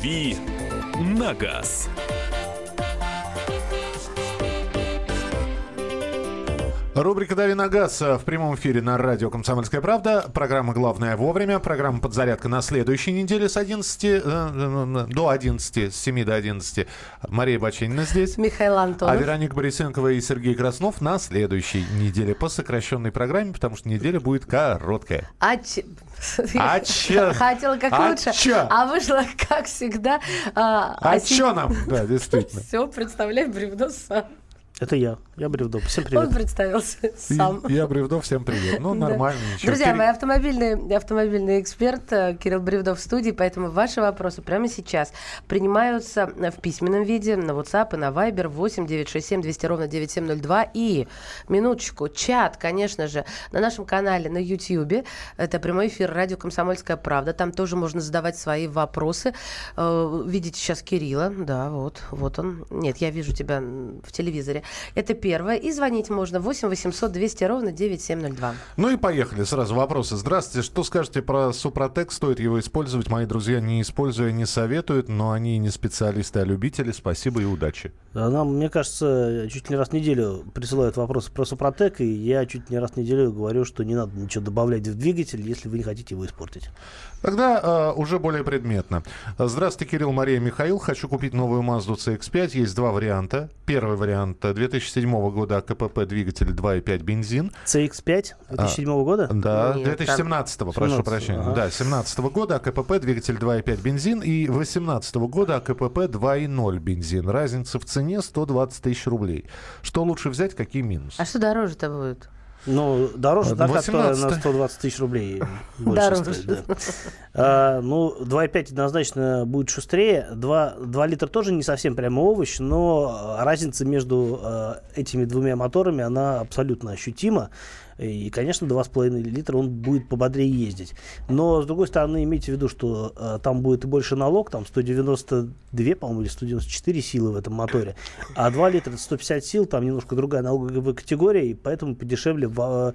«Дави на газ». Рубрика «Дави на газ» в прямом эфире на радио «Комсомольская правда». Программа «Главное вовремя». Программа «Подзарядка» на следующей неделе с 11 э, э, до 11, с 7 до 11. Мария Баченина здесь. Михаил Антонов. А Вероника Борисенкова и Сергей Краснов на следующей неделе по сокращенной программе, потому что неделя будет короткая. А ч... А чё? Хотела как А лучше, чё? а вышло как всегда. А, А си- чё нам? Да, действительно. Все, представляй, бревно сам. Это я. Я бревдо. Всем Он привет. представился сам. И- Я Бревдо, всем привет. Ну, Да. нормально. ничего. Друзья Пере- мои, автомобильный, автомобильный эксперт э, Кирилл Бревдов в студии, поэтому ваши вопросы прямо сейчас принимаются в письменном виде на WhatsApp и на Viber 8 967 200 ровно 9702 и, минуточку, чат, конечно же, на нашем канале на YouTube. Это прямой эфир радио «Комсомольская правда». Там тоже можно задавать свои вопросы. Э, Видите сейчас Кирилла, да, вот, вот он. Нет, я вижу тебя в телевизоре. Это первое. И звонить можно 8 800 200 ровно 9702. Ну и поехали. Сразу вопросы. Здравствуйте. Что скажете про Супротек? Стоит его использовать? Мои друзья, не используя, не советуют, но они не специалисты, а любители. Спасибо и удачи. Да, Нам, мне кажется, чуть не раз в неделю присылают вопросы про Супротек, и я чуть не раз в неделю говорю, что не надо ничего добавлять в двигатель, если вы не хотите его испортить. Тогда э, уже более предметно. Здравствуйте, Кирилл, Мария, Михаил. Хочу купить новую Mazda CX-5. Есть два варианта. Первый вариант 2007 года а КПП двигатель 2.5 бензин. CX-5 2007 года? Да, Нет, 2017 прошу 17-го, прощения. ага. Да, 17 года АКПП двигатель 2.5 бензин и 18 года АКПП 2.0 бензин. Разница в цене 120 тысяч рублей. Что лучше взять, какие минусы? А что дороже-то будет? Ну, дороже та, которая 18. на 120 тысяч рублей больше стоит. да. А, ну, 2,5 однозначно будет шустрее. 2, 2 литра тоже не совсем прямо овощ, но разница между а, этими двумя моторами, она абсолютно ощутима. И, конечно, 2,5 литра он будет пободрее ездить. Но, с другой стороны, имейте в виду, что а, там будет и больше налог, там 192, по-моему, или 194 силы в этом моторе. А 2 литра это 150 сил, там немножко другая налоговая категория, и поэтому подешевле в, а,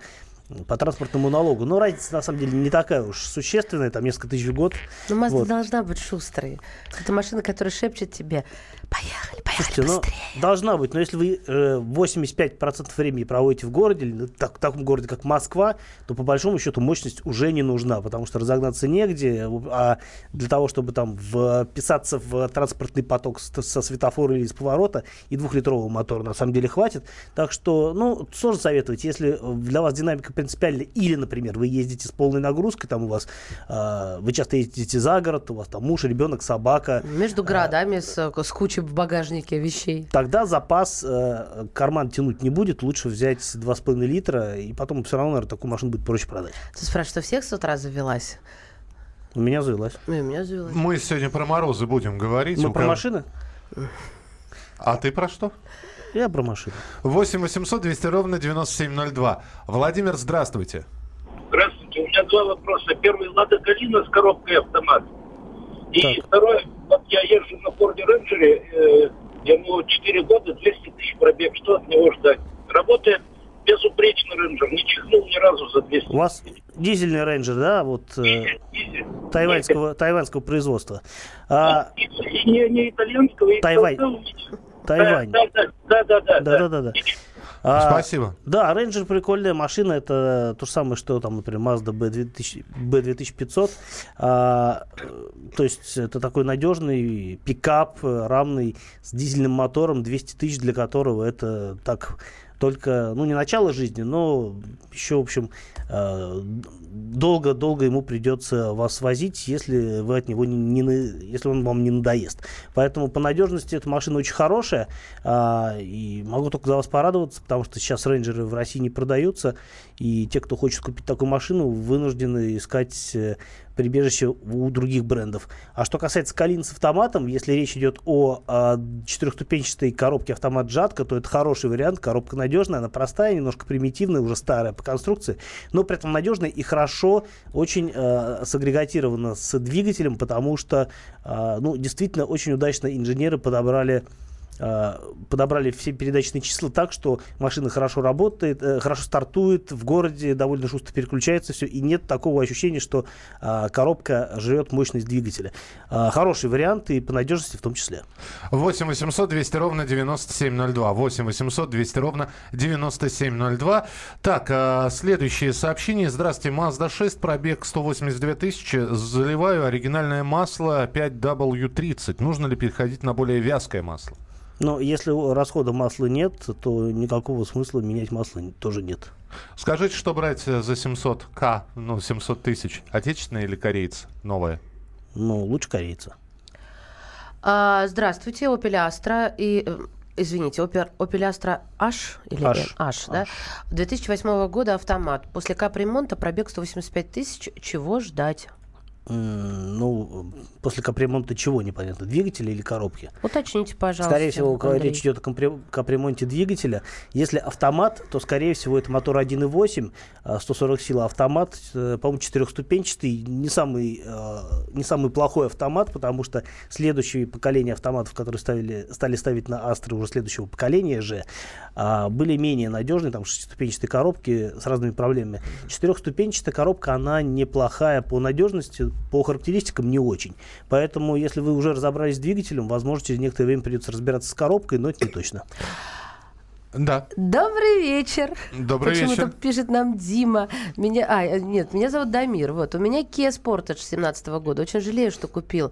по транспортному налогу. Но разница, на самом деле, не такая уж существенная, там несколько тысяч в год. Ну, Mazda Вот. должна быть шустрой. Это машина, которая шепчет тебе «Поехали, поехали Слушайте, ну, быстрее». должна быть, но если вы э, 85% времени проводите в городе, или так- в таком городе, как Москва, то по большому счету мощность уже не нужна, потому что разогнаться негде, а для того, чтобы там вписаться в транспортный поток с- со светофора или из поворота, и двухлитрового мотора на самом деле хватит. Так что, ну, сложно советовать, если для вас динамика принципиальна, или, например, вы ездите с полной нагрузкой, там у вас, э, вы часто ездите за город, у вас там муж, ребенок, собака, Между городами с, э, с кучей в багажнике вещей. Тогда запас э, карман тянуть не будет, лучше взять 2,5 литра, и потом все равно, наверное, такую машину будет проще продать. Ты спрашиваешь, что всех с утра завелась? У меня завелась. Ну, и у меня завелась. Мы сегодня про морозы будем говорить. Мы У про кого- машины? А ты про что? Я про машины. 8 800 200 ровно 9702. Владимир, здравствуйте. Здравствуйте. У меня два вопроса. Первый Лада Калина с коробкой автомат. И Так. второй, вот я езжу на Форде Рейнджере, э, ему 4 года, 200 тысяч пробег. Что от него ждать? Работает безупречный рейнджер, не чихнул ни разу за 200 У вас дизельный рейнджер, да, вот э, Дизель. тайваньского, тайваньского производства. А, И, и не, не итальянского, и Тайвань. толкового. Тайвань. Да, да, да, да, да, Да-да-да. А, Спасибо. Да, Рейнджер прикольная машина. Это то же самое, что там, например, Mazda B2000, B2500. А, то есть это такой надежный пикап, э, равный с дизельным мотором, 200 тысяч для которого это так только, ну, не начало жизни, но еще, в общем, э, долго-долго ему придется вас возить, если вы от него не, не если он вам не надоест. Поэтому по надежности эта машина очень хорошая, а, и могу только за вас порадоваться, потому что сейчас рейнджеры в России не продаются, и те, кто хочет купить такую машину, вынуждены искать э, прибежище у других брендов. А что касается Калин с автоматом, если речь идет о, а, четырехступенчатой коробке автомат жатка, то это хороший вариант. Коробка надежная, она простая, немножко примитивная, уже старая по конструкции, но при этом надежная и хорошо очень э, сагрегатирована с двигателем, потому что, э, ну, действительно, очень удачно инженеры подобрали подобрали все передачные числа так, что машина хорошо работает, э, хорошо стартует, в городе довольно шустро переключается все, и нет такого ощущения, что э, коробка жрет мощность двигателя. Э, хороший вариант и по надежности в том числе. 8 800 200 ровно 9702. 8 800 200 ровно 9702. Так, следующее сообщение. Здравствуйте, Mazda 6, пробег 182 тысячи. Заливаю оригинальное масло 5W30. Нужно ли переходить на более вязкое масло? Но если расхода масла нет, то никакого смысла менять масло тоже нет. Скажите, что брать за 700к, ну, 700 тысяч? Отечественное или корейцы? Новое? Ну, лучше корейца. А, здравствуйте, Opel Astra и... э, Извините, Opel, Opel Astra H или H. H, да? 2008 года автомат. После капремонта пробег 185 тысяч. Чего ждать? Ну, после капремонта чего непонятно? Двигателя или коробки? Уточните, пожалуйста. Скорее всего, Андрей. речь идет о капремонте двигателя. Если автомат, то, скорее всего, это мотор 1.8, а, 140 сил. а Автомат, э, по-моему, четырехступенчатый. Не самый, э, не самый плохой автомат, потому что следующее поколение автоматов, которые ставили, стали ставить на Астры уже следующего поколения же, а, были менее надежные, там шестиступенчатые коробки с разными проблемами. Четырехступенчатая коробка, она неплохая по надежности, по характеристикам не очень. Поэтому, если вы уже разобрались с двигателем, возможно, через некоторое время придется разбираться с коробкой, но это не точно. Да. Добрый вечер. Добрый Почему-то вечер. пишет нам Дима. Меня, а, нет, меня зовут Дамир. Вот, у меня Kia Sportage 17 года. Очень жалею, что купил.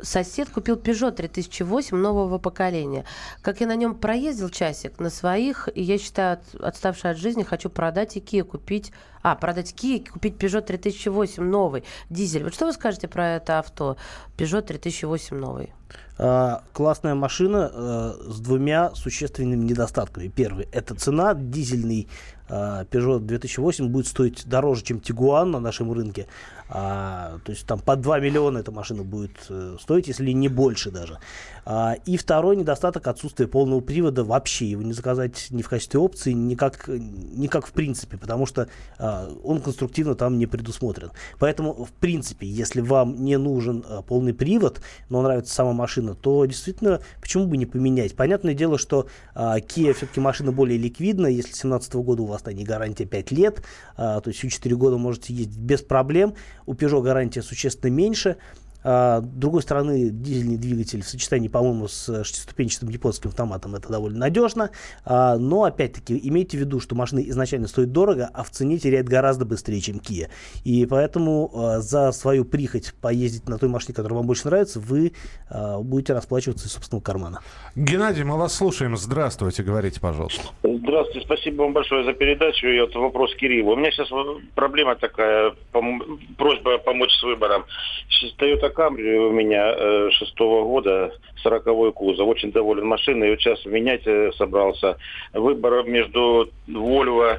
Сосед купил Peugeot 3008 нового поколения. Как я на нем проездил часик на своих, и я считаю, от- отставший от жизни, хочу продать и Kia купить... А, продать Kia купить Peugeot 3008 новый, дизель. Вот что вы скажете про это авто? Peugeot 3008 новый. А, классная машина э, с двумя существенными недостатками. Первый – это цена. Дизельный а, Peugeot 2008 будет стоить дороже, чем Tiguan на нашем рынке. А, то есть там по 2 миллиона эта машина будет э, стоить, если не больше даже. А, и второй недостаток – отсутствие полного привода вообще. Его не заказать ни в качестве опции, ни как, ни как в принципе, потому что а, он конструктивно там не предусмотрен. Поэтому, в принципе, если вам не нужен а, полный привод, но нравится сама машина, то действительно, почему бы не поменять? Понятное дело, что а, Kia все-таки машина более ликвидная. Если 2017 года у вас на ней гарантия 5 лет, а, то есть всю 4 года можете ездить без проблем. У Peugeot гарантия существенно меньше. А, С другой стороны, дизельный двигатель в сочетании, по-моему, с шестиступенчатым японским автоматом это довольно надежно. А, Но, опять-таки, имейте в виду, что машина изначально стоит дорого, а в цене теряет гораздо быстрее, чем Kia. И поэтому а, за свою прихоть поездить на той машине, которая вам больше нравится, вы а, будете расплачиваться из собственного кармана. Геннадий, мы вас слушаем. Здравствуйте, говорите, пожалуйста. Здравствуйте, спасибо вам большое за передачу. И вот вопрос Кириллу. У меня сейчас проблема такая, пом- просьба помочь с выбором. Сейчас Toyota Camry у меня э, шестого года, 40 кузов. Очень доволен машиной. Вот сейчас менять э, собрался. Выбор между Volvo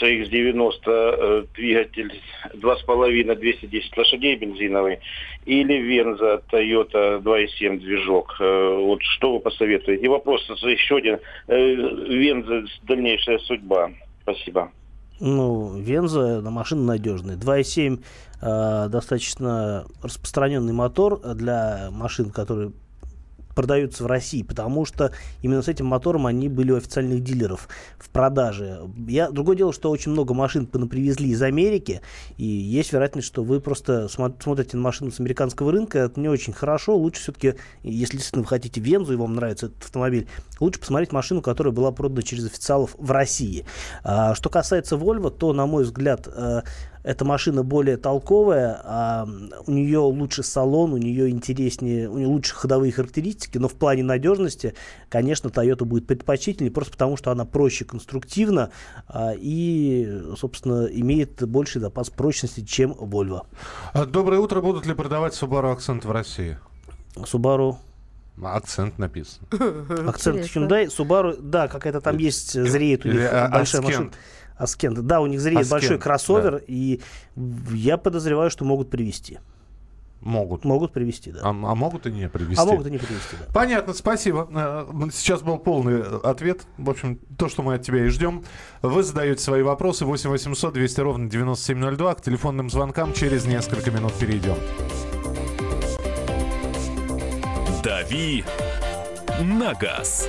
CX-90 э, двигатель 2,5 210 лошадей бензиновый или Venza Toyota 2.7 движок. Вот что вы посоветуете? И вопрос еще один. Venza дальнейшая судьба. Спасибо. Ну, Венза на машина надежная. 2.7 э, достаточно распространенный мотор для машин, которые продаются в России, потому что именно с этим мотором они были у официальных дилеров в продаже. Я, другое дело, что очень много машин привезли из Америки, и есть вероятность, что вы просто смо- смотрите на машину с американского рынка, это не очень хорошо. Лучше все-таки, если действительно вы хотите Вензу и вам нравится этот автомобиль, лучше посмотреть машину, которая была продана через официалов в России. А, что касается Volvo, то, на мой взгляд, э, эта машина более толковая, а у нее лучше салон, у нее интереснее, у нее лучше ходовые характеристики, но в плане надежности, конечно, Toyota будет предпочтительнее, просто потому что она проще конструктивно а, и, собственно, имеет больший запас прочности, чем Volvo. А, Доброе утро. Будут ли продавать Subaru Accent в России? Subaru Акцент написан. Акцент. Hyundai, Subaru, да, какая-то там есть, зреет у них а, большая машина. Аскент. Да, у них зреет Ascent, большой да. кроссовер, и в- я подозреваю, что могут привезти. Могут. Могут привезти, да. А, а могут и не привезти. А могут и не привезти, да. Понятно, спасибо. Э, Сейчас был полный э, ответ. В общем, то, что мы от тебя и ждем. Вы задаете свои вопросы. 8 800 200 ровно 9702. К телефонным звонкам через несколько минут перейдем. «Дави на газ.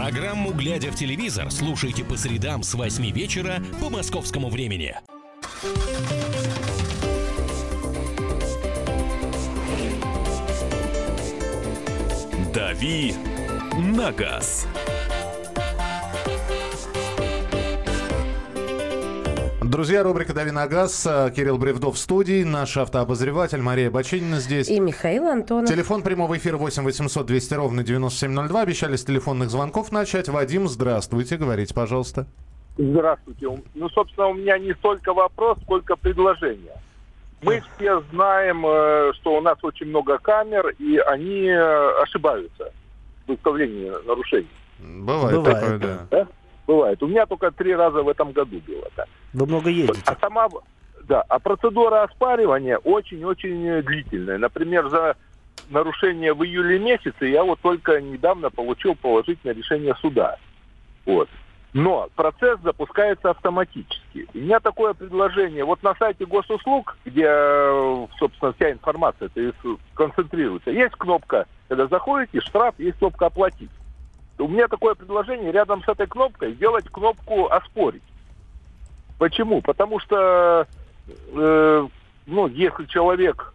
Программу «Глядя в телевизор» слушайте по средам с 8 вечера по московскому времени. «Дави на газ». Друзья, рубрика «Дави на газ». Э, Кирилл Бревдов в студии, наш автообозреватель Мария Бочинина здесь. И Михаил Антонов. Телефон прямого эфира 8 800 200 ровно 9702. Обещали с телефонных звонков начать. Вадим, здравствуйте. Говорите, пожалуйста. Здравствуйте. Ну, собственно, у меня не столько вопрос, сколько предложение. Мы все знаем, э, что у нас очень много камер, и они э, ошибаются в выставлении нарушений. Бывает, Бывает, такое, да. да. Бывает. У меня только три раза в этом году было так. Вы много ездите. А сама, да, а процедура оспаривания очень-очень длительная. Например, за нарушение в июле месяце я вот только недавно получил положительное решение суда. Вот. Но процесс запускается автоматически. У меня такое предложение. Вот на сайте госуслуг, где, э, собственно, вся информация концентрируется, есть кнопка, когда заходите, штраф, есть кнопка «Оплатить». У меня такое предложение рядом с этой кнопкой сделать кнопку «Оспорить». Почему? Потому что, э, ну, если человек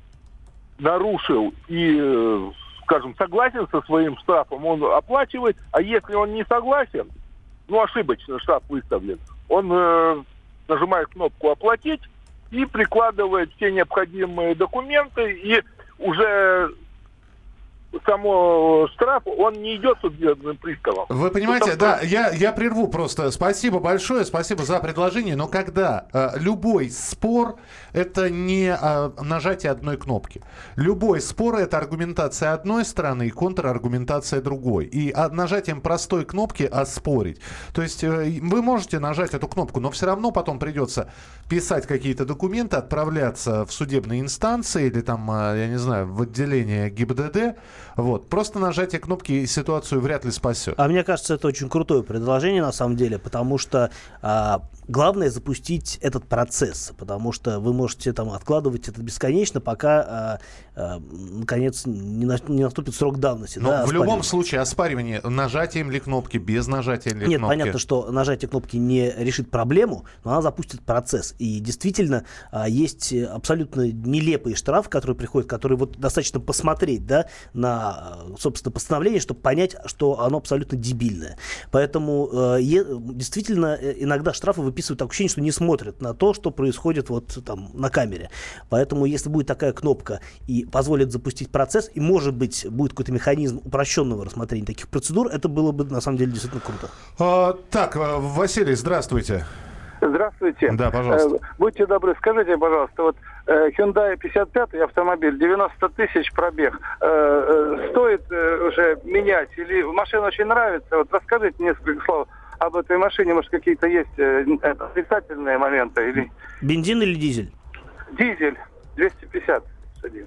нарушил и, э, скажем, согласен со своим штрафом, он оплачивает, а если он не согласен, ну, ошибочно штраф выставлен, он э, нажимает кнопку «Оплатить» и прикладывает все необходимые документы, и уже само штраф, он не идет судебным приставом. Вы понимаете, Ну, там да, я, я прерву просто. Спасибо большое, спасибо за предложение. Но когда э, любой спор это не э, нажатие одной кнопки. Любой спор это аргументация одной стороны и контраргументация другой. И а, нажатием простой кнопки оспорить. То есть э, вы можете нажать эту кнопку, но все равно потом придется писать какие-то документы, отправляться в судебные инстанции или там, э, я не знаю, в отделение ГИБДД. Вот. Просто нажатие кнопки ситуацию вряд ли спасет. А мне кажется, это очень крутое предложение на самом деле, потому что а, главное запустить этот процесс, потому что вы можете там откладывать это бесконечно, пока а, а, наконец не, на- не наступит срок давности. Но да, в любом случае оспаривание нажатием ли кнопки, без нажатия ли Нет, кнопки. понятно, что нажатие кнопки не решит проблему, но она запустит процесс. И действительно, а, есть абсолютно нелепые штрафы, которые приходят, которые вот достаточно посмотреть, да, на, собственно, постановление, чтобы понять, что оно абсолютно дебильное. Поэтому э, действительно э, иногда штрафы выписывают такое ощущение, что не смотрят на то, что происходит вот там на камере. Поэтому если будет такая кнопка и позволит запустить процесс, и может быть будет какой-то механизм упрощенного рассмотрения таких процедур, это было бы на самом деле действительно круто. А, так, э, Василий, здравствуйте. Здравствуйте. Да, пожалуйста. Э, Будьте добры, скажите, пожалуйста, вот э, Hyundai 55 автомобиль, 90 тысяч пробег, э, стоит уже менять или машина очень нравится? Вот расскажите несколько слов об этой машине, может какие-то есть отрицательные моменты или Бензин или дизель? дизель 250 лошадей.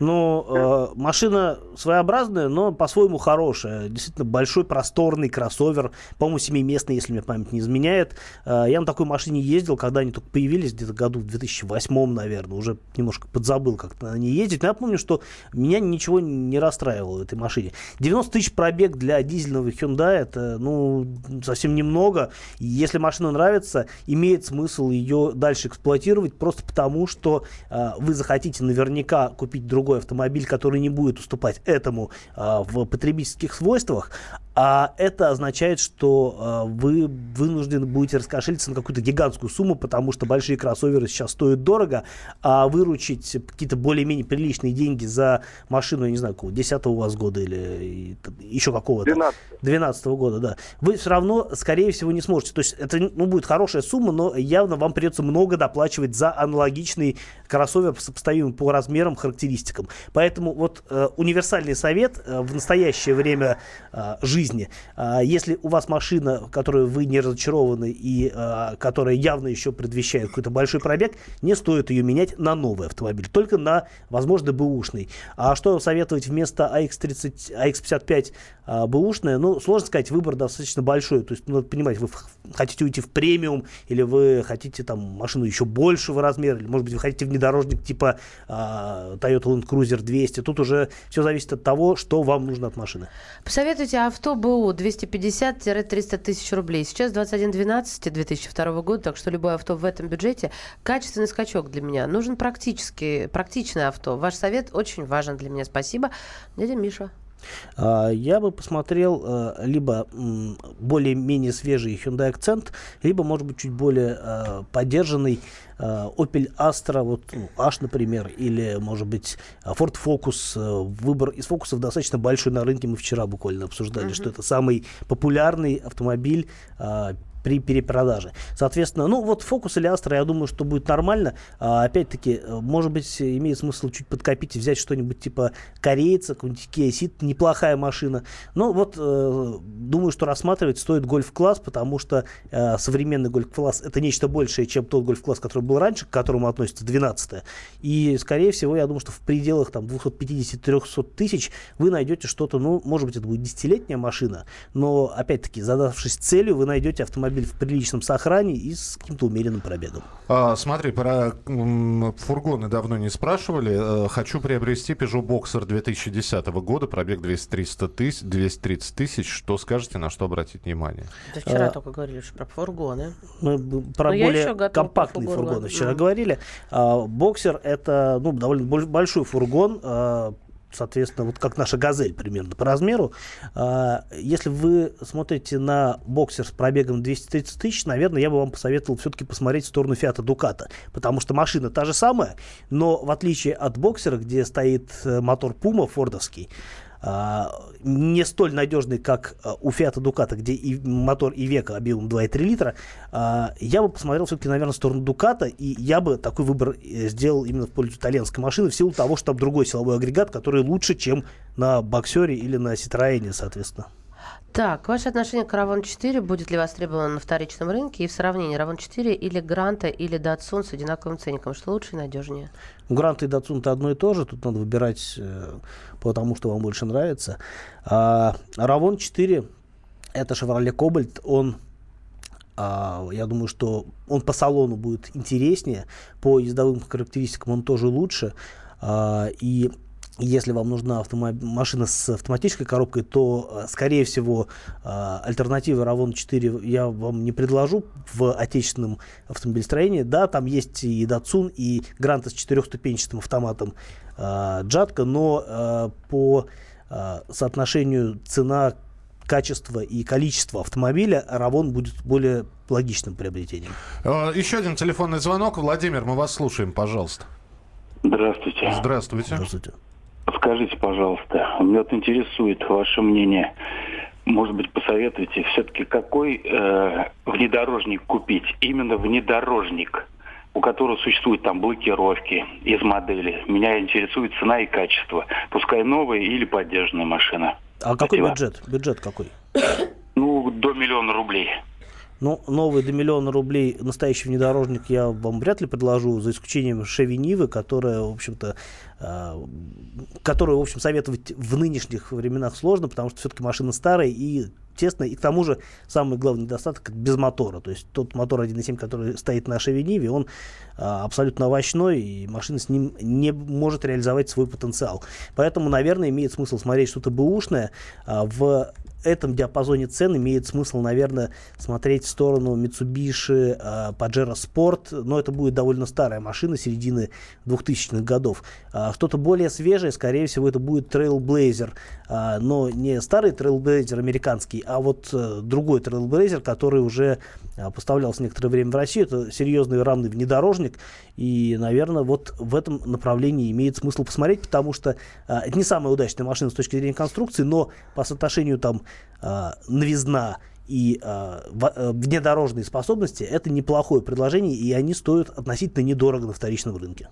Ну, э, машина своеобразная, но по-своему хорошая. Действительно большой, просторный кроссовер. По-моему, семиместный, если мне память не изменяет. Э, я на такой машине ездил, когда они только появились, где-то году в 2008, наверное. Уже немножко подзабыл, как на ней ездить. Но я помню, что меня ничего не расстраивало в этой машине. 90 тысяч пробег для дизельного Hyundai, это, ну, совсем немного. Если машина нравится, имеет смысл ее дальше эксплуатировать, просто потому, что э, вы захотите наверняка купить другой автомобиль, который не будет уступать этому а, в потребительских свойствах, а это означает, что а, вы вынуждены будете раскошелиться на какую-то гигантскую сумму, потому что большие кроссоверы сейчас стоят дорого, а выручить какие-то более-менее приличные деньги за машину, я не знаю, какого, 10 у вас года или еще какого-то. 12. 12 года, да. Вы все равно, скорее всего, не сможете. То есть это ну, будет хорошая сумма, но явно вам придется много доплачивать за аналогичный кроссовер, сопоставимый по размерам, характеристикам. Поэтому вот э, универсальный совет э, в настоящее время э, жизни жизни. А, если у вас машина, которой вы не разочарованы и а, которая явно еще предвещает какой-то большой пробег, не стоит ее менять на новый автомобиль, только на, возможно, бэушный. А что советовать вместо AX30, AX55 а, бэушная? Ну, сложно сказать, выбор достаточно большой. То есть, ну, надо понимать, вы хотите уйти в премиум, или вы хотите там машину еще большего размера, или, может быть, вы хотите внедорожник типа а, Toyota Land Cruiser 200. Тут уже все зависит от того, что вам нужно от машины. Посоветуйте авто БУ 250-300 тысяч рублей. Сейчас 21.12 2002 года, так что любое авто в этом бюджете качественный скачок для меня. Нужен практически, практичное авто. Ваш совет очень важен для меня. Спасибо, дядя Миша. А, я бы посмотрел э, либо более-менее свежий Hyundai Accent, либо, может быть, чуть более э, поддержанный э, Opel Astra, вот ну, H, например, или, может быть, Ford Focus. Выбор из фокусов достаточно большой на рынке. Мы вчера буквально обсуждали, uh-huh. что это самый популярный автомобиль при перепродаже. Соответственно, ну вот Focus или Astra, я думаю, что будет нормально. А, опять-таки, э, может быть, имеет смысл чуть подкопить и взять что-нибудь типа корейца, какой-нибудь Kia Ceed, неплохая машина. Но вот э, думаю, что рассматривать стоит гольф-класс, потому что э, современный гольф-класс это нечто большее, чем тот гольф-класс, который был раньше, к которому относится 12 И, скорее всего, я думаю, что в пределах там 250-300 тысяч вы найдете что-то, ну, может быть, это будет десятилетняя машина, но, опять-таки, задавшись целью, вы найдете автомобиль автомобиль в приличном сохранении и с каким-то умеренным пробегом. А, смотри, про фургоны давно не спрашивали. Э, хочу приобрести Peugeot Boxer 2010 года, пробег 200 тысяч, 230 тысяч. Что скажете, на что обратить внимание? Да вчера а, только говорили что про фургоны. Мы про Но более компактные фургоны вчера mm. говорили. А, боксер это ну, довольно большой фургон, а, соответственно, вот как наша «Газель» примерно по размеру. А, если вы смотрите на боксер с пробегом 230 тысяч, наверное, я бы вам посоветовал все-таки посмотреть в сторону «Фиата Дуката», потому что машина та же самая, но в отличие от боксера, где стоит э, мотор Пума фордовский, не столь надежный, как а, у Fiat Ducato, где и мотор и века объемом 2,3 литра, а, я бы посмотрел все-таки, наверное, в сторону Ducato, и я бы такой выбор э, сделал именно в пользу итальянской машины, в силу того, что там другой силовой агрегат, который лучше, чем на Боксере или на Citroёне, соответственно. Так, ваше отношение к Равон 4 будет ли востребовано на вторичном рынке и в сравнении Равон 4 или Гранта или Датсун с одинаковым ценником? Что лучше и надежнее? Грант и Датсун это одно и то же. Тут надо выбирать э, по тому, что вам больше нравится. А, Равон 4 это Chevrolet Cobalt. Он а, я думаю, что он по салону будет интереснее, по ездовым характеристикам он тоже лучше. А, и если вам нужна машина с автоматической коробкой, то, э, скорее всего, э, альтернативы Равон 4 я вам не предложу в отечественном автомобилестроении. Да, там есть и Datsun, и Гранта с четырехступенчатым автоматом Джатка, но э, по соотношению цена качество и количество автомобиля, Равон будет более логичным приобретением. Еще один телефонный звонок. Владимир, мы вас слушаем, пожалуйста. Здравствуйте. Здравствуйте. Здравствуйте. Скажите, пожалуйста, меня вот интересует ваше мнение. Может быть, посоветуйте, все-таки какой э, внедорожник купить? Именно внедорожник, у которого существуют там блокировки из модели. Меня интересует цена и качество. Пускай новая или поддержанная машина. А Спасибо. какой бюджет? Бюджет какой? Ну, до миллиона рублей. Ну, новый до миллиона рублей настоящий внедорожник я вам вряд ли предложу, за исключением Chevy Нивы, которая, в общем-то, э, которую, в общем, советовать в нынешних временах сложно, потому что все-таки машина старая и тесная, и к тому же самый главный недостаток без мотора. То есть тот мотор 1.7, который стоит на Chevy Ниве, он э, абсолютно овощной, и машина с ним не может реализовать свой потенциал. Поэтому, наверное, имеет смысл смотреть что-то бэушное. Э, в этом диапазоне цен имеет смысл, наверное, смотреть в сторону Mitsubishi э, Pajero Sport, но это будет довольно старая машина середины 2000-х годов. Э, что-то более свежее, скорее всего, это будет Trailblazer, э, но не старый Trailblazer американский, а вот э, другой Trailblazer, который уже поставлялся некоторое время в Россию. Это серьезный рамный внедорожник, и, наверное, вот в этом направлении имеет смысл посмотреть, потому что это не самая удачная машина с точки зрения конструкции, но по соотношению там э, новизна и э, внедорожные способности это неплохое предложение, и они стоят относительно недорого на вторичном рынке.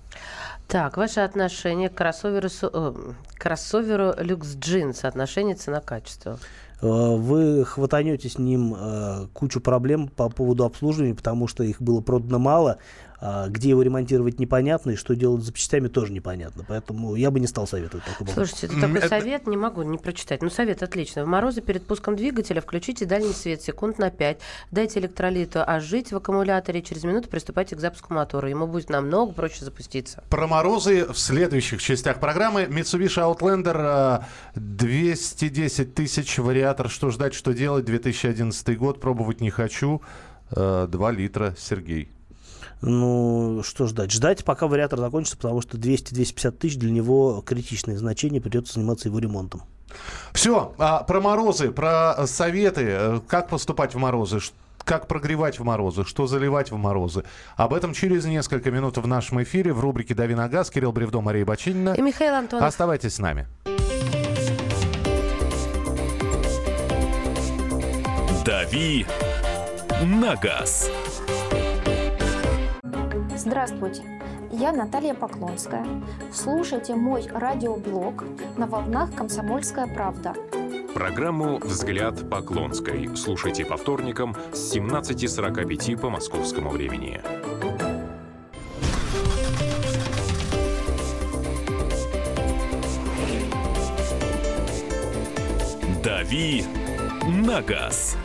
Так, ваше отношение к кроссоверу, э, кроссоверу Люкс Джин, соотношение цена-качество? э, вы хватанете с ним э, кучу проблем по поводу обслуживания, потому что их было продано мало, а где его ремонтировать непонятно, и что делать с запчастями тоже непонятно. Поэтому я бы не стал советовать такой Слушайте, это такой совет, не могу не прочитать. Ну, совет отлично. В морозы перед пуском двигателя включите дальний свет секунд на 5, дайте электролиту ожить в аккумуляторе, через минуту приступайте к запуску мотора. Ему будет намного проще запуститься. Про морозы в следующих частях программы. Mitsubishi Outlander 210 тысяч вариатор. Что ждать, что делать? 2011 год. Пробовать не хочу. 2 литра. Сергей. Ну, что ждать? Ждать, пока вариатор закончится, потому что 200-250 тысяч для него критичное значение, придется заниматься его ремонтом. Все, а, про морозы, про советы, как поступать в морозы, как прогревать в морозы, что заливать в морозы. Об этом через несколько минут в нашем эфире в рубрике «Дави на газ». Кирилл Бревдо, Мария Бочинина. И Михаил Антонов. Оставайтесь с нами. «Дави на газ». Здравствуйте, я Наталья Поклонская. Слушайте мой радиоблог на волнах «Комсомольская правда». Программу «Взгляд Поклонской» слушайте по вторникам с 17.45 по московскому времени. «Дави на газ».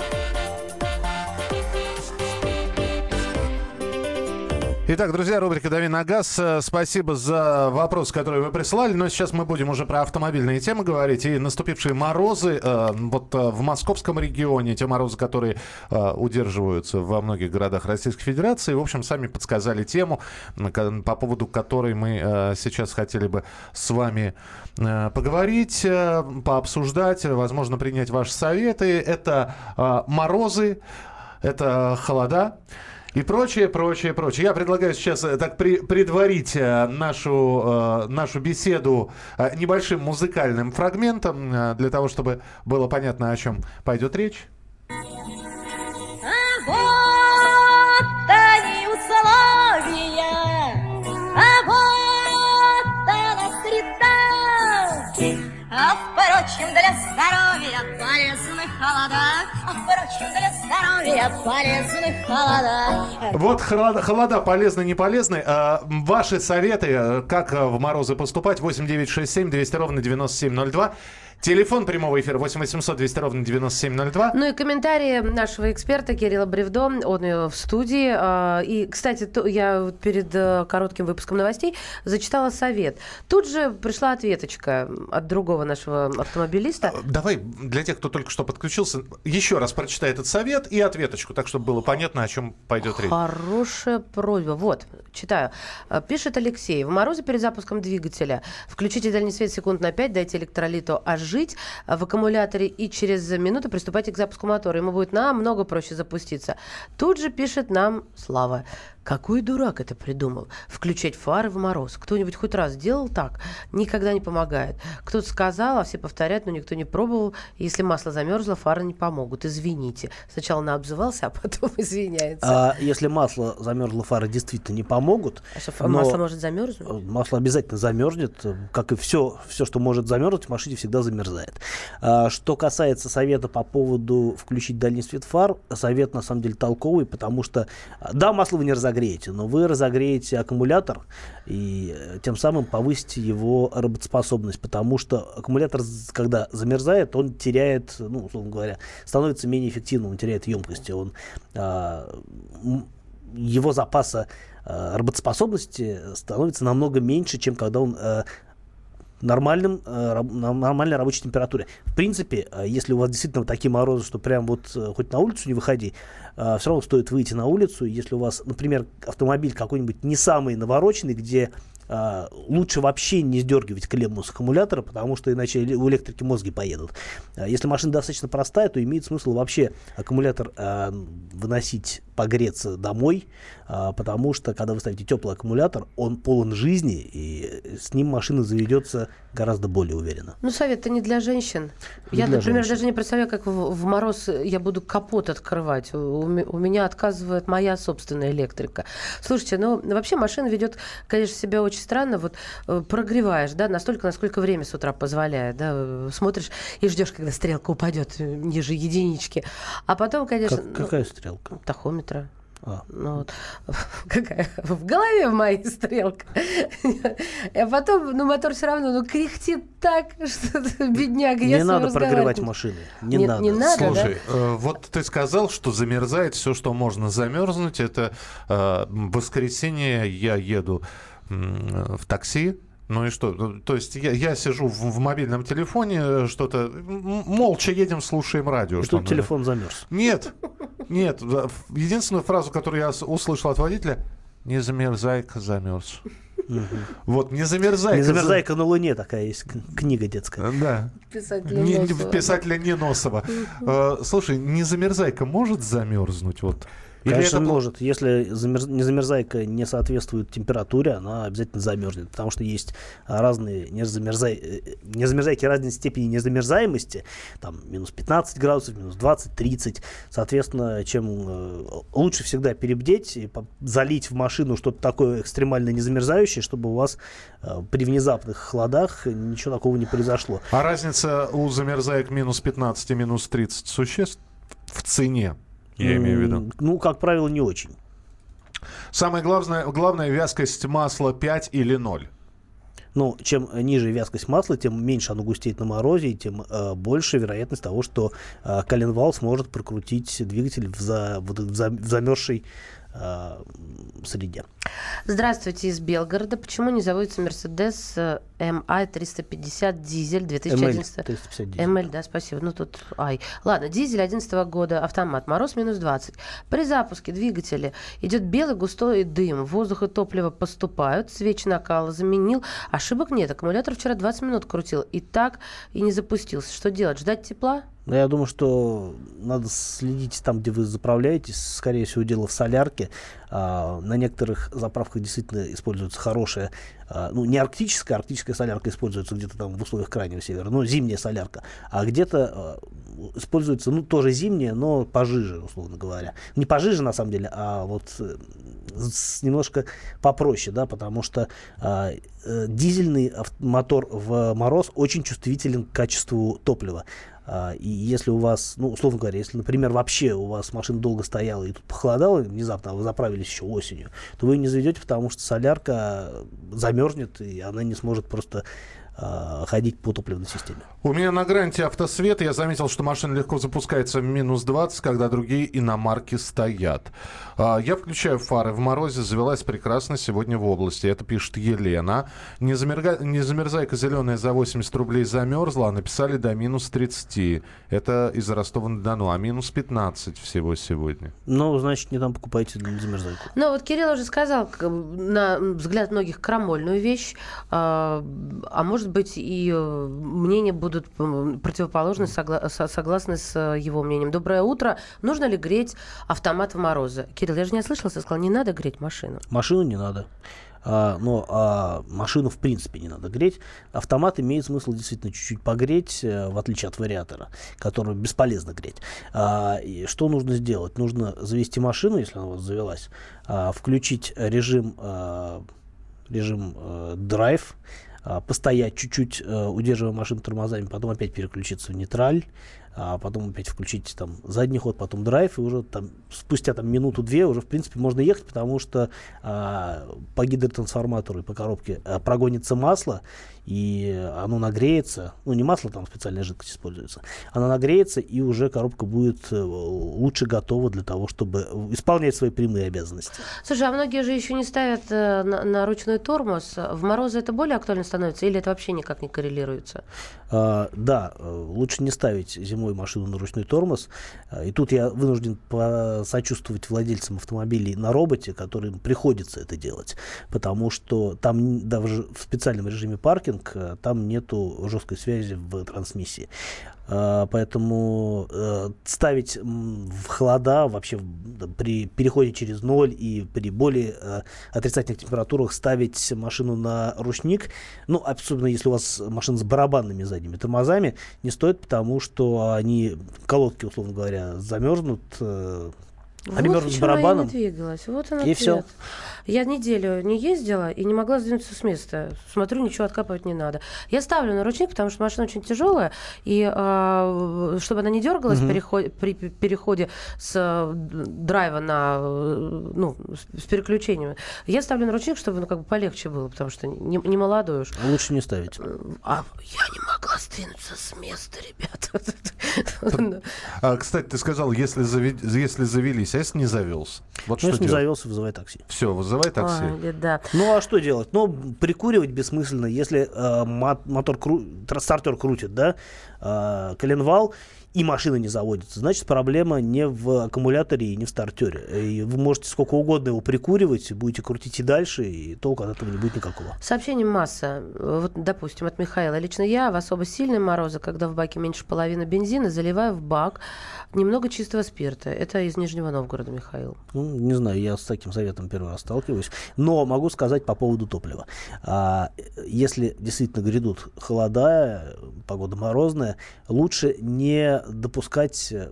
Итак, друзья, рубрика «Дави на газ». Э, Спасибо за вопрос, который вы прислали. Но сейчас мы будем уже про автомобильные темы говорить. И наступившие морозы э, вот э, в московском регионе, те морозы, которые удерживаются во многих городах Российской Федерации, в общем, сами подсказали тему, по поводу которой мы сейчас хотели бы с вами поговорить, пообсуждать, возможно, принять ваши советы. Это морозы, это холода. И прочее, прочее, прочее. Я предлагаю сейчас э, так при, предварить э, нашу, э, нашу беседу небольшим музыкальным фрагментом, для того, чтобы было понятно, о чем пойдет речь. А впрочем, для здоровья полезны холода, а впрочем, для здоровья полезны холода. Вот холода, холода полезны, не полезны. А, ваши советы, как в морозы поступать, 8967 200 ровно 9702. Телефон прямого эфира 8 800 200 ровно 9702. Ну и комментарии нашего эксперта Кирилла Бревдо, он в студии. А, и, кстати, я перед э, коротким выпуском новостей зачитала совет. Тут же пришла ответочка от другого нашего автомобилиста. А, давай для тех, кто только что подключился, еще раз прочитай этот совет и ответочку, так чтобы было понятно, о чем пойдет речь. Хорошая просьба. Вот, читаю. А, пишет Алексей. В морозе перед запуском двигателя включите дальний свет секунд на 5, дайте электролиту аж жить в аккумуляторе и через минуту приступайте к запуску мотора. Ему будет намного проще запуститься. Тут же пишет нам Слава. Какой дурак это придумал? Включать фары в мороз. Кто-нибудь хоть раз делал так? Никогда не помогает. Кто-то сказал, а все повторяют, но никто не пробовал. Если масло замерзло, фары не помогут. Извините. Сначала наобзывался, а потом извиняется. А если масло замерзло, фары действительно не помогут. А что, масло может замерзнуть? Масло обязательно замерзнет. Как и все, все, что может замерзнуть, в машине всегда замерзает. А, что касается совета по поводу включить дальний свет фар, совет на самом деле толковый, потому что, да, масло вы не разогреете, разогреете, но вы разогреете аккумулятор и э, тем самым повысите его работоспособность, потому что аккумулятор, когда замерзает, он теряет, ну, условно говоря, становится менее эффективным, он теряет емкости, он, а, его запаса а, работоспособности становится намного меньше, чем когда он а, нормальным, э, нормальной рабочей температуре. В принципе, э, если у вас действительно такие морозы, что прям вот э, хоть на улицу не выходи, все равно стоит выйти на улицу. Если у вас, например, автомобиль какой-нибудь не самый навороченный, где лучше вообще не сдергивать клемму с аккумулятора, потому что иначе у электрики мозги поедут. Если машина достаточно простая, то имеет смысл вообще аккумулятор э, выносить погреться домой, э, потому что когда вы ставите теплый аккумулятор, он полон жизни, и с ним машина заведется гораздо более уверенно. Ну, совет-то не для женщин. Не я, для например, женщин. даже не представляю, как в, мороз я буду капот открывать. У, меня отказывает моя собственная электрика. Слушайте, ну, вообще машина ведет, конечно, себя очень странно, вот э, прогреваешь, да, настолько, насколько время с утра позволяет, да, э, смотришь и ждешь, когда стрелка упадет э, ниже единички. А потом, конечно... Как- ну, какая стрелка? Тахометра. А. Ну, вот. Какая? В голове в моей стрелка. А потом, ну, мотор все равно, ну, кряхтит так, что бедняга. я не надо прогревать машины. Не надо. не надо, да? Слушай, э, вот ты сказал, что замерзает все, что можно замерзнуть. Это э, воскресенье я еду в такси. Ну и что? Ну, То есть я, я сижу в, в мобильном телефоне, э, что-то молча едем, слушаем радио. И что тут телефон замерз. Нет, нет. Единственную фразу, которую я услышал от водителя, не замерзай-ка, замерз. Вот, не замерзай. Не замерзайка на Луне такая есть книга детская. Да. Писателя Не- не- Носова. писателя Неносова. Э, Слушай, не замерзайка может замерзнуть? Вот. Или Конечно, это- может. Если замерз- незамерзайка не соответствует температуре, она обязательно замерзнет. Потому что есть а, разные незамерзай... э, незамерзайки разной степени незамерзаемости. Там минус 15 градусов, минус 20, 30. Соответственно, чем э, лучше всегда перебдеть и залить в машину что-то такое экстремально незамерзающее, чтобы у вас э, при внезапных холодах ничего такого не произошло. А разница у замерзаек минус 15 и минус 30 существ в цене, я имею в виду. Ну, как правило, не очень. Самое главное, главное вязкость масла 5 или 0. Ну, чем ниже вязкость масла, тем меньше оно густеет на морозе, и тем э, больше вероятность того, что э, коленвал сможет прокрутить двигатель в, за, в, за- в замерзшей э, среде. Здравствуйте из Белгорода. Почему не заводится Мерседес МА 350 дизель 2011? ML 350 дизель. МЛ, да, спасибо. Ну тут, ай. Ладно, дизель 11 года, автомат, мороз минус 20. При запуске двигателя идет белый густой дым, воздух и топливо поступают, свечи накала заменил, ошибок нет. Аккумулятор вчера 20 минут крутил, и так и не запустился. Что делать? Ждать тепла? Но я думаю, что надо следить там, где вы заправляетесь. Скорее всего, дело в солярке. А, на некоторых заправках действительно используется хорошая, а, ну, не арктическая, арктическая солярка используется где-то там в условиях крайнего севера, но зимняя солярка. А где-то а, используется, ну, тоже зимняя, но пожиже, условно говоря. Не пожиже, на самом деле, а вот э, немножко попроще, да, потому что э, дизельный мотор в мороз очень чувствителен к качеству топлива. А, И если у вас, ну, условно говоря, если, например, вообще у вас машина долго стояла и тут похолодало внезапно, а вы заправились еще осенью, то вы ее не заведете, потому что солярка замерзнет, и она не сможет просто а, ходить по топливной системе. У меня на гранте автосвет. Я заметил, что машина легко запускается в минус 20, когда другие иномарки стоят. А, Я включаю фары в морозе. Завелась прекрасно сегодня в области. Это пишет Елена. Не, замерга... не замерзайка зеленая за 80 рублей замерзла, а написали до минус 30. Это из Ростова-на-Дону. А минус 15 всего сегодня. Ну, значит, не там покупайте не замерзайку. Ну, вот Кирилл уже сказал, на взгляд многих, крамольную вещь, а, а может быть и э, мнения будут противоположны, согла- со- согласны с э, его мнением. Доброе утро. Нужно ли греть автомат в морозы? Кирилл, я же не ослышался, сказал, не надо греть машину. Машину не надо. А, но а, машину в принципе не надо греть. Автомат имеет смысл действительно чуть-чуть погреть, э, в отличие от вариатора, который бесполезно греть. А, и что нужно сделать? Нужно завести машину, если она у вас завелась, а, включить режим, а, режим э, драйв, а, постоять чуть-чуть, э, удерживая машину тормозами, потом опять переключиться в нейтраль, а потом опять включить там задний ход, потом драйв, и уже там спустя там минуту-две уже в принципе можно ехать, потому что а, по гидротрансформатору и по коробке а, прогонится масло, и оно нагреется, ну не масло, там специальная жидкость используется, оно нагреется, и уже коробка будет э, лучше готова для того, чтобы исполнять свои прямые обязанности. Слушай, а многие же еще не ставят э, на, на ручной тормоз. В морозы это более актуально становится или это вообще никак не коррелируется? А, да, э, лучше не ставить зимой машину на ручной тормоз. И тут я вынужден посочувствовать владельцам автомобилей на роботе, которым приходится это делать, потому что там даже в специальном режиме паркинг э, там нету жесткой связи в трансмиссии. А, Поэтому э, ставить в холода вообще при переходе через ноль и при более э, отрицательных температурах ставить машину на ручник, ну, особенно если у вас машина с барабанными задними тормозами, не стоит, потому что они, колодки, условно говоря, замерзнут, э, Вот почему я барабаном. не двигалась. Вот он И ответ. всё. Я неделю не ездила и не могла сдвинуться с места. Смотрю, ничего откапывать не надо. Я ставлю на ручник, потому что машина очень тяжелая, и а, чтобы она не дергалась Мгм. переход- при пе- переходе с э, драйва на э, ну, с, с переключением, я ставлю на ручник, чтобы ну, как бы полегче было, потому что не, не молодой уж. Лучше не ставить. А я не могла сдвинуться с места, ребята. А, кстати, ты сказал, если завелись, если не завелся? Вот Ну, что если не делать? завелся, вызывай такси. Все, вызывай такси. Ой, беда. Ну а что делать? Ну, прикуривать бессмысленно, если э, мо- мотор кру... стартер крутит, да, э, коленвал, и машина не заводится, значит, проблема не в аккумуляторе и не в стартере. И вы можете сколько угодно его прикуривать, будете крутить и дальше, и толку от этого не будет никакого. Сообщений масса. Вот, допустим, от Михаила. Лично я в особо сильные морозы, когда в баке меньше половины бензина, заливаю в бак немного чистого спирта. Это из Нижнего Новгорода, Михаил. Ну, не знаю, я с таким советом первый раз сталкиваюсь. Но могу сказать по поводу топлива. А, если действительно грядут холода, погода морозная, лучше не допускать э,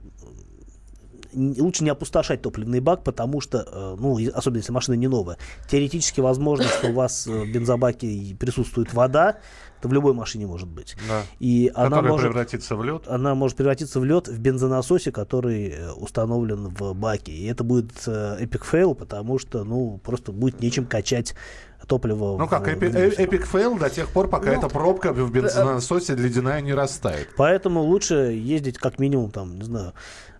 лучше не опустошать топливный бак, потому что, э, ну, особенно если машина не новая, теоретически возможно, что у вас э, в бензобаке присутствует вода, это в любой машине может быть. Да. И она Который может, превратится в лед. она может превратиться в лед в бензонасосе, который установлен в баке. И это будет epic fail, потому что, ну, просто будет нечем качать топливо. Ну в- как, epi- э- epic fail до тех пор, пока Ну, эта пробка в бензонасосе ледяная не растает. Поэтому лучше ездить как минимум, там, не знаю,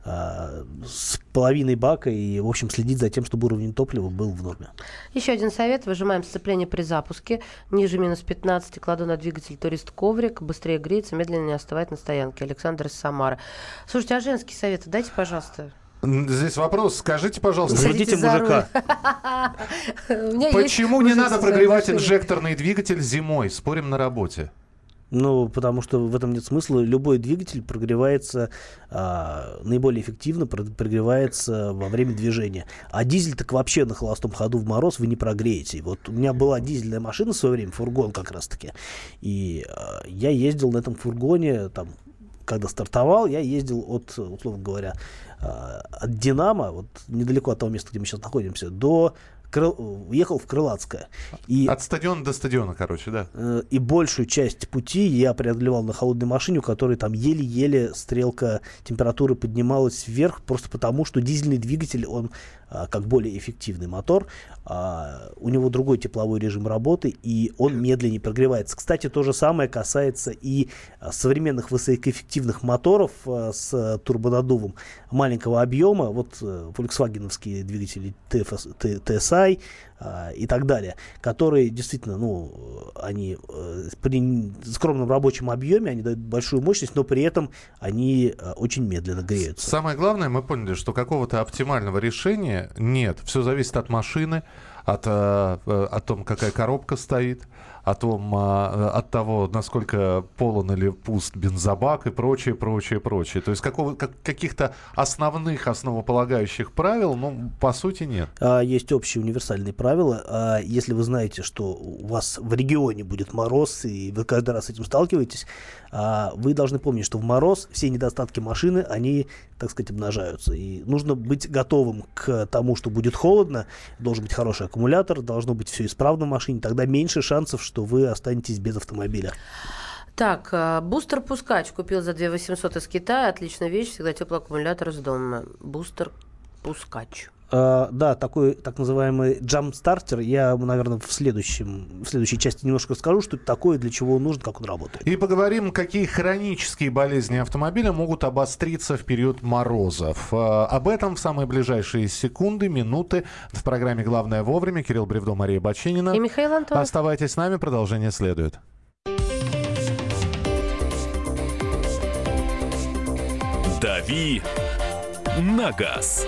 а, с половиной бака и, в общем, следить за тем, чтобы уровень топлива был в норме. Еще один совет. Выжимаем сцепление при запуске. Ниже минус 15. Кладу на двигатель турист коврик. Быстрее греется, медленно не остывает на стоянке. Александр из Самары. Слушайте, а женские советы дайте, пожалуйста. Здесь вопрос. Скажите, пожалуйста, за мужика. почему не надо прогревать инжекторный двигатель зимой? Спорим на работе. Ну, потому что в этом нет смысла. Любой двигатель прогревается а, наиболее эффективно, про- прогревается во время движения. А дизель так вообще на холостом ходу в мороз вы не прогреете. Вот у меня была дизельная машина в свое время, фургон как раз-таки. И а, я ездил на этом фургоне, там, когда стартовал, я ездил от, условно говоря, от Динамо, вот недалеко от того места, где мы сейчас находимся, до Крыл- уехал в Крылатское. И От стадиона до стадиона, короче, да. Э, и большую часть пути я преодолевал на холодной машине, у которой там еле-еле стрелка температуры поднималась вверх, просто потому что дизельный двигатель, он а, как более эффективный мотор, а, у него другой тепловой режим работы, и он медленнее прогревается. Кстати, то же самое касается и а, современных высокоэффективных моторов с турбонаддувом маленького объема, вот э, фольксвагеновские двигатели TFS, Т- TSI а, и так далее, которые действительно, ну, они э, при скромном рабочем объеме, они дают большую мощность, но при этом они э, очень медленно греются. Самое главное, мы поняли, что какого-то оптимального решения нет. Все зависит от машины, от, э, э, о том, какая коробка стоит, о том, э, от того, насколько полон или пуст бензобак и прочее, прочее, прочее. То есть какого, как- каких-то основных, основополагающих правил, ну, по сути, нет. А, Есть общие универсальные правила. А, Если вы знаете, что у вас в регионе будет мороз, и вы каждый раз с этим сталкиваетесь, а, вы должны помнить, что в мороз все недостатки машины, они, так сказать, обнажаются. И нужно быть готовым к тому, что будет холодно, должен быть хороший аккумулятор, должно быть все исправно в машине, тогда меньше шансов, что вы останетесь без автомобиля. Так, э, бустер-пускач купил за 2 800 из Китая. Отличная вещь, всегда теплый аккумулятор из дома. Бустер-пускач. А, да, такой так называемый джамп-стартер. Я, наверное, в, следующем, в следующей части немножко расскажу, что это такое, для чего он нужен, как он работает. И поговорим, какие хронические болезни автомобиля могут обостриться в период морозов. Э, Об этом в самые ближайшие секунды, минуты в программе «Главное вовремя». Кирилл Бревдо, Мария Бачинина. И Михаил Антонов. Оставайтесь с нами, продолжение следует. «Дави на газ».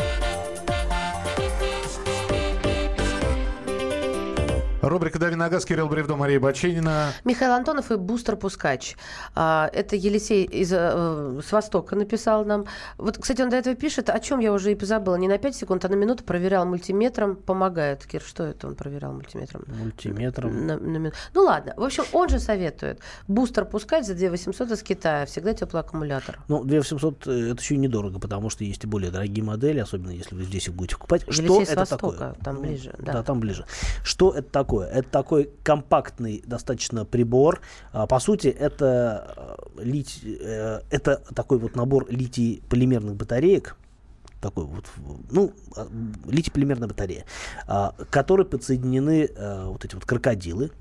Рубрика «Дави на газ», Кирилл Бревдо, Мария Баченина. Михаил Антонов и Бустер Пускач. А, это Елисей из, э, с Востока написал нам. Вот, кстати, он до этого пишет, о чем я уже и позабыла. Не на 5 секунд, а на минуту проверял мультиметром. Помогает. Кир, что это он проверял мультиметром? Мультиметром. На- на мину- ну ладно. В общем, он же советует. Бустер Пускач за 2800 из Китая. Всегда теплый аккумулятор. Ну, 2800 э, это еще и недорого, потому что есть и более дорогие модели, особенно если вы здесь их будете покупать. Елисей что с это Востока, такое? там Ну, ближе, да. Да. там ближе. Что это такое? Это такой компактный достаточно прибор. А, по сути, это, э, лить, э, это такой вот набор литий-полимерных батареек, такой вот, ну, а, литий-полимерная батарея, а, которой подсоединены э, вот эти вот крокодилы,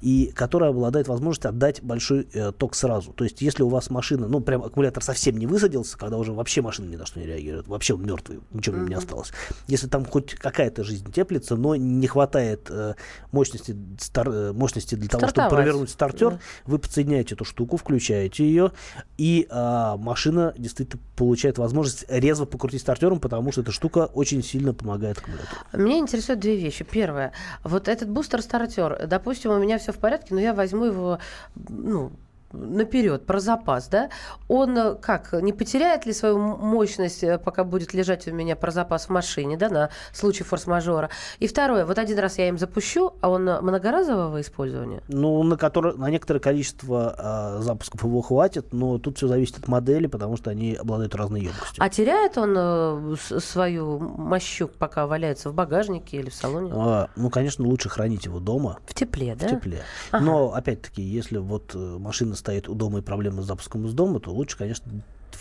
и которая обладает возможностью отдать большой э, ток сразу. То есть, если у вас машина, ну, прям аккумулятор совсем не высадился, когда уже вообще машина ни на что не реагирует, вообще он мертвый, ничего нем не осталось. Если там хоть какая-то жизнь теплится, но не хватает э, мощности, стар- э, мощности для того, чтобы Стартовать. провернуть стартер, Да. вы подсоединяете эту штуку, включаете ее, и а, машина действительно получает возможность резво покрутить стартером, потому что эта штука очень сильно помогает аккумулятору. Меня интересуют две вещи. Первое. Вот этот бустер-стартер, допустим, у меня все в порядке, но я возьму его, ну, наперед, про запас, да, он э, как, не потеряет ли свою мощность, э, пока будет лежать у меня про запас в машине, да, на случай форс-мажора? И второе, вот один раз я им запущу, а он э, многоразового использования? Ну, на, которое, на некоторое количество а, запусков его хватит, но тут все зависит от модели, потому что они обладают разной емкостью. А теряет он э, свою мощу, пока валяется в багажнике или в салоне? А, ну, конечно, лучше хранить его дома, В тепле, да? в тепле. Ага. Но, опять-таки, если вот э, машина стоит у дома и проблемы с запуском из дома, то лучше, конечно,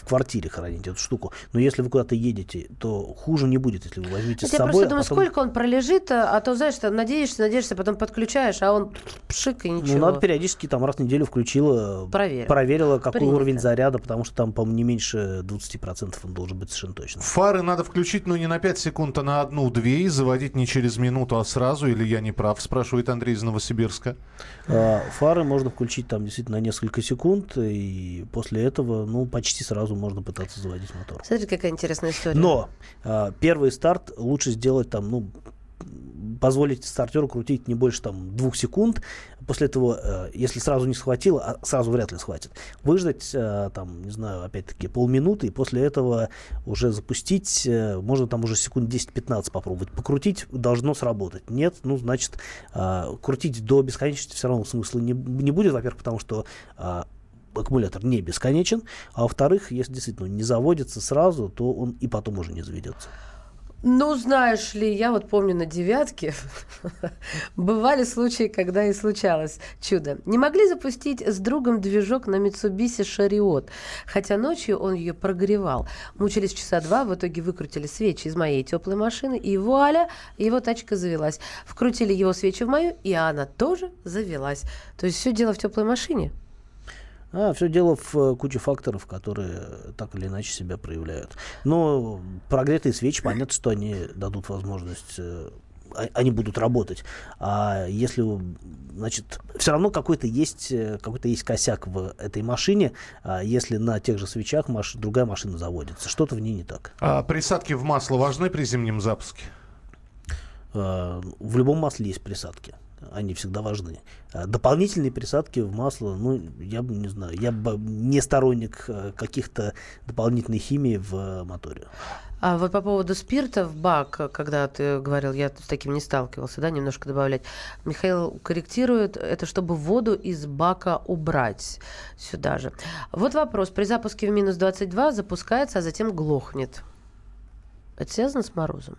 в квартире хранить эту штуку. Но если вы куда-то едете, то хуже не будет, если вы возьмете с Я собой. просто а думаю, потом- сколько он пролежит, а а то, знаешь, ты надеешься, надеешься, потом подключаешь, а он пшик и ничего. Ну, надо периодически там раз в неделю включила, Проверила. проверила, какой Принято. уровень заряда, потому что там, по-моему, не меньше 20% он должен быть совершенно точно. Фары надо включить, ну, не на 5 секунд, а на одну-две, и заводить не через минуту, а сразу, или я не прав, спрашивает Андрей из Новосибирска. А, Фары можно включить там действительно на несколько секунд, и после этого, ну, почти сразу можно пытаться заводить мотор. Смотри, какая интересная история. Но а, первый старт лучше сделать там, ну, позволить стартеру крутить не больше там двух секунд. После этого, э, если сразу не схватило, а сразу вряд ли схватит, выждать э, там, не знаю, опять-таки полминуты, и после этого уже запустить, э, можно там уже секунд 10-15 попробовать. Покрутить должно сработать. Нет, ну, значит, э, крутить до бесконечности все равно смысла не, не будет, во-первых, потому что э, аккумулятор не бесконечен, а во-вторых, если действительно не заводится сразу, то он и потом уже не заведется. Ну, знаешь ли, я вот помню на девятке бывали случаи, когда и случалось чудо. Не могли запустить с другом движок на Mitsubishi Шариот, хотя ночью он ее прогревал. Мучились часа два, в итоге выкрутили свечи из моей теплой машины, и вуаля, его тачка завелась. Вкрутили его свечи в мою, и она тоже завелась. То есть все дело в теплой машине. А, все дело в э, куче факторов, которые так или иначе себя проявляют. Но прогретые свечи, понятно, что они дадут возможность э, а- они будут работать. А если, значит, все равно какой-то есть, э, какой-то есть косяк в этой машине, а если на тех же свечах маш- другая машина заводится. Что-то в ней не так. А присадки в масло важны при зимнем запуске? В любом масле есть присадки. Они всегда важны. А Дополнительные присадки в масло, ну, я бы не знаю, я бы не сторонник э, каких-то дополнительной химии в моторе. А вот по поводу спирта в бак, когда ты говорил, я с таким не сталкивался, да, немножко добавлять. Михаил корректирует, это чтобы воду из бака убрать сюда же. Вот вопрос. При запуске в минус 22 запускается, а затем глохнет. Это связано с морозом?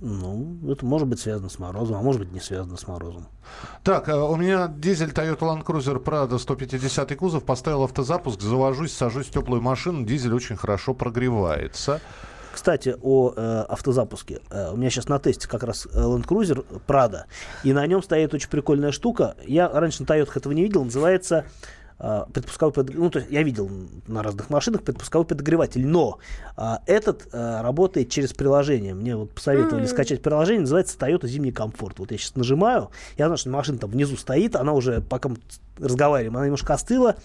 Ну, это может быть связано с морозом, а может быть не связано с морозом. Так, а у меня дизель Toyota Land Cruiser Prado 150 кузов, поставил автозапуск, завожусь, сажусь в теплую машину, дизель очень хорошо прогревается. Кстати, о э, автозапуске. Э, у меня сейчас на тесте как раз э, Land Cruiser Prado, и на нем стоит очень прикольная штука. Я раньше на Toyota этого не видел, называется э, предпусковой подогреватель. Ну, то есть я видел на разных машинах предпусковой подогреватель, но э, этот э, работает через приложение. Мне вот посоветовали М. скачать приложение, называется Toyota Зимний комфорт. Вот я сейчас нажимаю, я знаю, что машина там внизу стоит, она уже, пока мы разговариваем, она немножко остыла.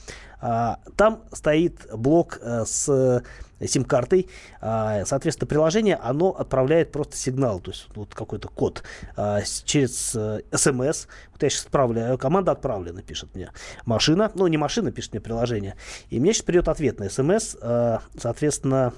А, там стоит блок э, с сим-картой. А, Соответственно, приложение, оно отправляет просто сигнал, то есть вот какой-то код а, через э, смс. Вот я сейчас отправляю, команда отправлена, пишет мне машина. Ну, не машина, пишет мне приложение. И мне сейчас придет ответ на а, Соответственно,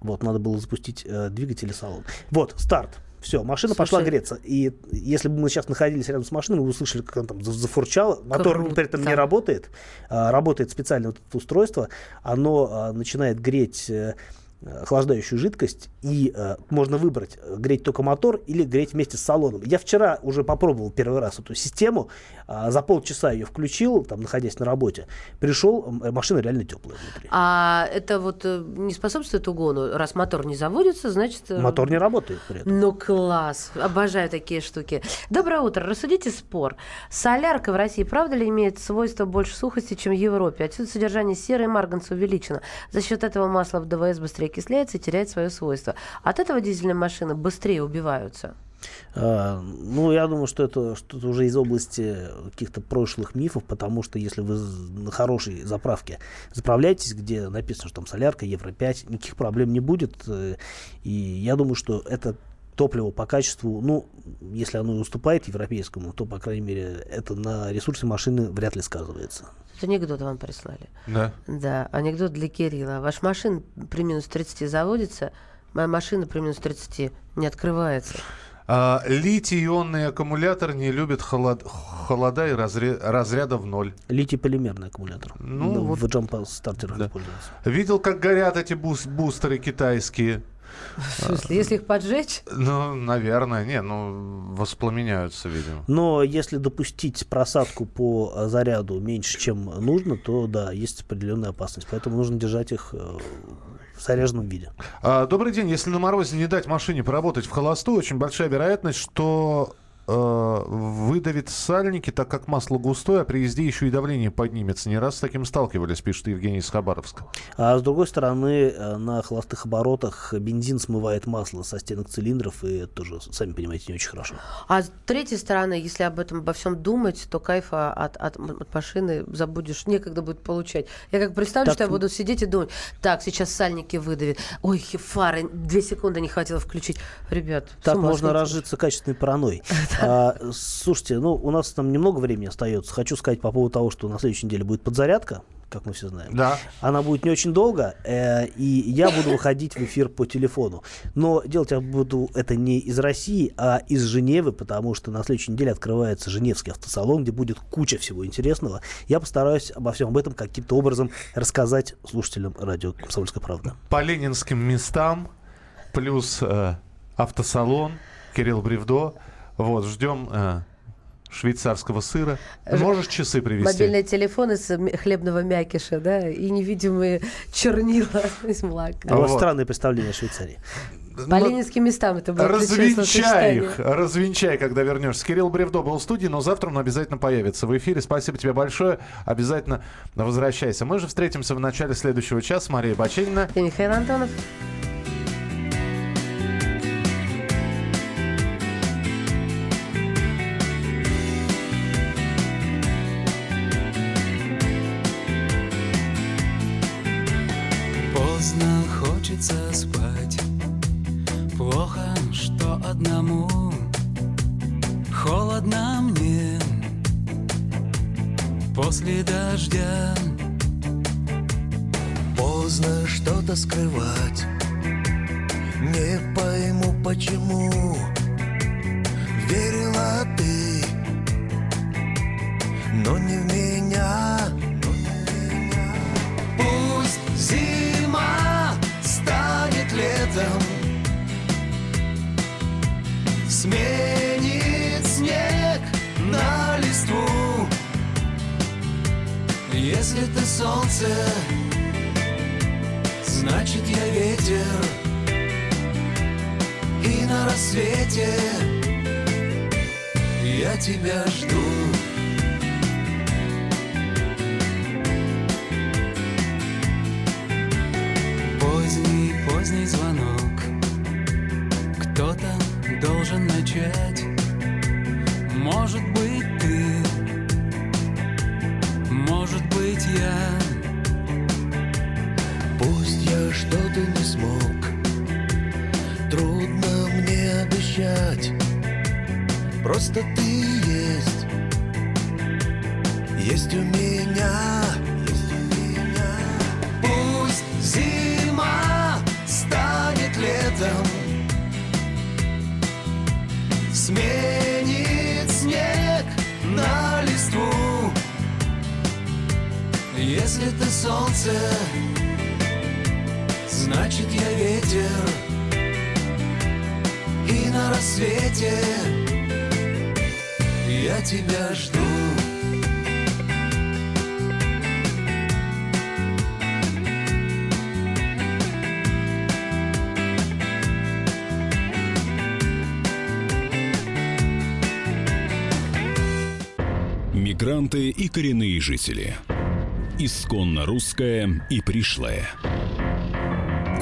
вот, надо было запустить э, двигатель и салон. Вот, старт. Все, машина пошла Слушай. греться. И если бы мы сейчас находились рядом с машиной, мы бы услышали, как она там за- зафурчала. Мотор Круто. при этом не работает. А, работает специально вот это устройство. Оно а, начинает греть э, охлаждающую жидкость, и э, можно выбрать, э, греть только мотор или греть вместе с салоном. Я вчера уже попробовал первый раз эту систему, а, за полчаса ее включил, там, находясь на работе, пришел, м, машина реально теплая внутри. А это вот э, не способствует угону? Раз мотор не заводится, значит... э, Мотор не работает при этом. Ну класс, обожаю такие штуки. Доброе утро, рассудите спор. Солярка в России, правда ли, имеет свойство больше сухости, чем в Европе? Отсюда содержание серы и марганца увеличено. За счет этого масло в ДВС быстрее окисляется и теряет свое свойство. От этого дизельные машины быстрее убиваются. А, ну, я думаю, что это что-то уже из области каких-то прошлых мифов, потому что если вы на хорошей заправке заправляетесь, где написано, что там солярка, Евро-5, никаких проблем не будет. э, И я думаю, что это топливо по качеству, ну, если оно уступает европейскому, то, по крайней мере, это на ресурсе машины вряд ли сказывается. Тут анекдот вам прислали. Да. Да, анекдот для Кирилла. Ваша машина при минус 30 заводится, моя машина при минус 30 не открывается. А, литий-ионный аккумулятор не любит холод- холода и разре- разряда в ноль. Литий-полимерный аккумулятор. Ну, Ну, вот- в джамп-стартерах Да. используется. Видел, как горят эти бус- бустеры китайские? В смысле, если их поджечь, Ну, наверное, не, ну, воспламеняются, видимо. Но если допустить просадку по э, заряду меньше, чем нужно, то да, есть определенная опасность. Поэтому нужно держать их э, в заряженном виде. А, добрый день. Если на морозе не дать машине поработать в холостую, очень большая вероятность, что выдавит сальники, так как масло густое, а при езде еще и давление поднимется. Не раз с таким сталкивались, пишет Евгений из Хабаровска. А с другой стороны, э, на холостых оборотах бензин смывает масло со стенок цилиндров, и это тоже, сами понимаете, не очень хорошо. А с третьей стороны, если об этом обо всем думать, то кайфа от, от, от машины забудешь, некогда будет получать. Я как представлю, Так, что я буду сидеть и думать, так, сейчас сальники выдавит. Ой, фары, две секунды не хватило включить. Ребят, Так можно разжиться качественной паранойей. А, слушайте, ну, у нас там немного времени остается. Хочу сказать по поводу того, что на следующей неделе будет подзарядка, как мы все знаем. Да. Она будет не очень долго, э, и я буду выходить в эфир по телефону. Но делать я буду это не из России, а из Женевы, потому что на следующей неделе открывается Женевский автосалон, где будет куча всего интересного. Я постараюсь обо всем об этом каким-то образом рассказать слушателям радио «Комсомольская правда». По ленинским местам, плюс э, автосалон, Кирилл Бревдо. Вот, ждем э, швейцарского сыра. Можешь часы привезти? Мобильные телефоны с хлебного мякиша, да, и невидимые чернила из молока. У вас Вот. странное представление о Швейцарии. По Ну, ленинским местам это было Развенчай их, развенчай, когда вернешься. Кирилл Бревдо был в студии, но завтра он обязательно появится в эфире. Спасибо тебе большое. Обязательно возвращайся. Мы же встретимся в начале следующего часа. Мария Баченина. И Михаил Антонов. us Трудно мне обещать Просто ты есть. Есть у меня Пусть зима станет летом Сменит снег на листву. Если ты солнце, значит я ветер рассвете я тебя жду Мигранты и коренные жители. Исконно русское и пришлое.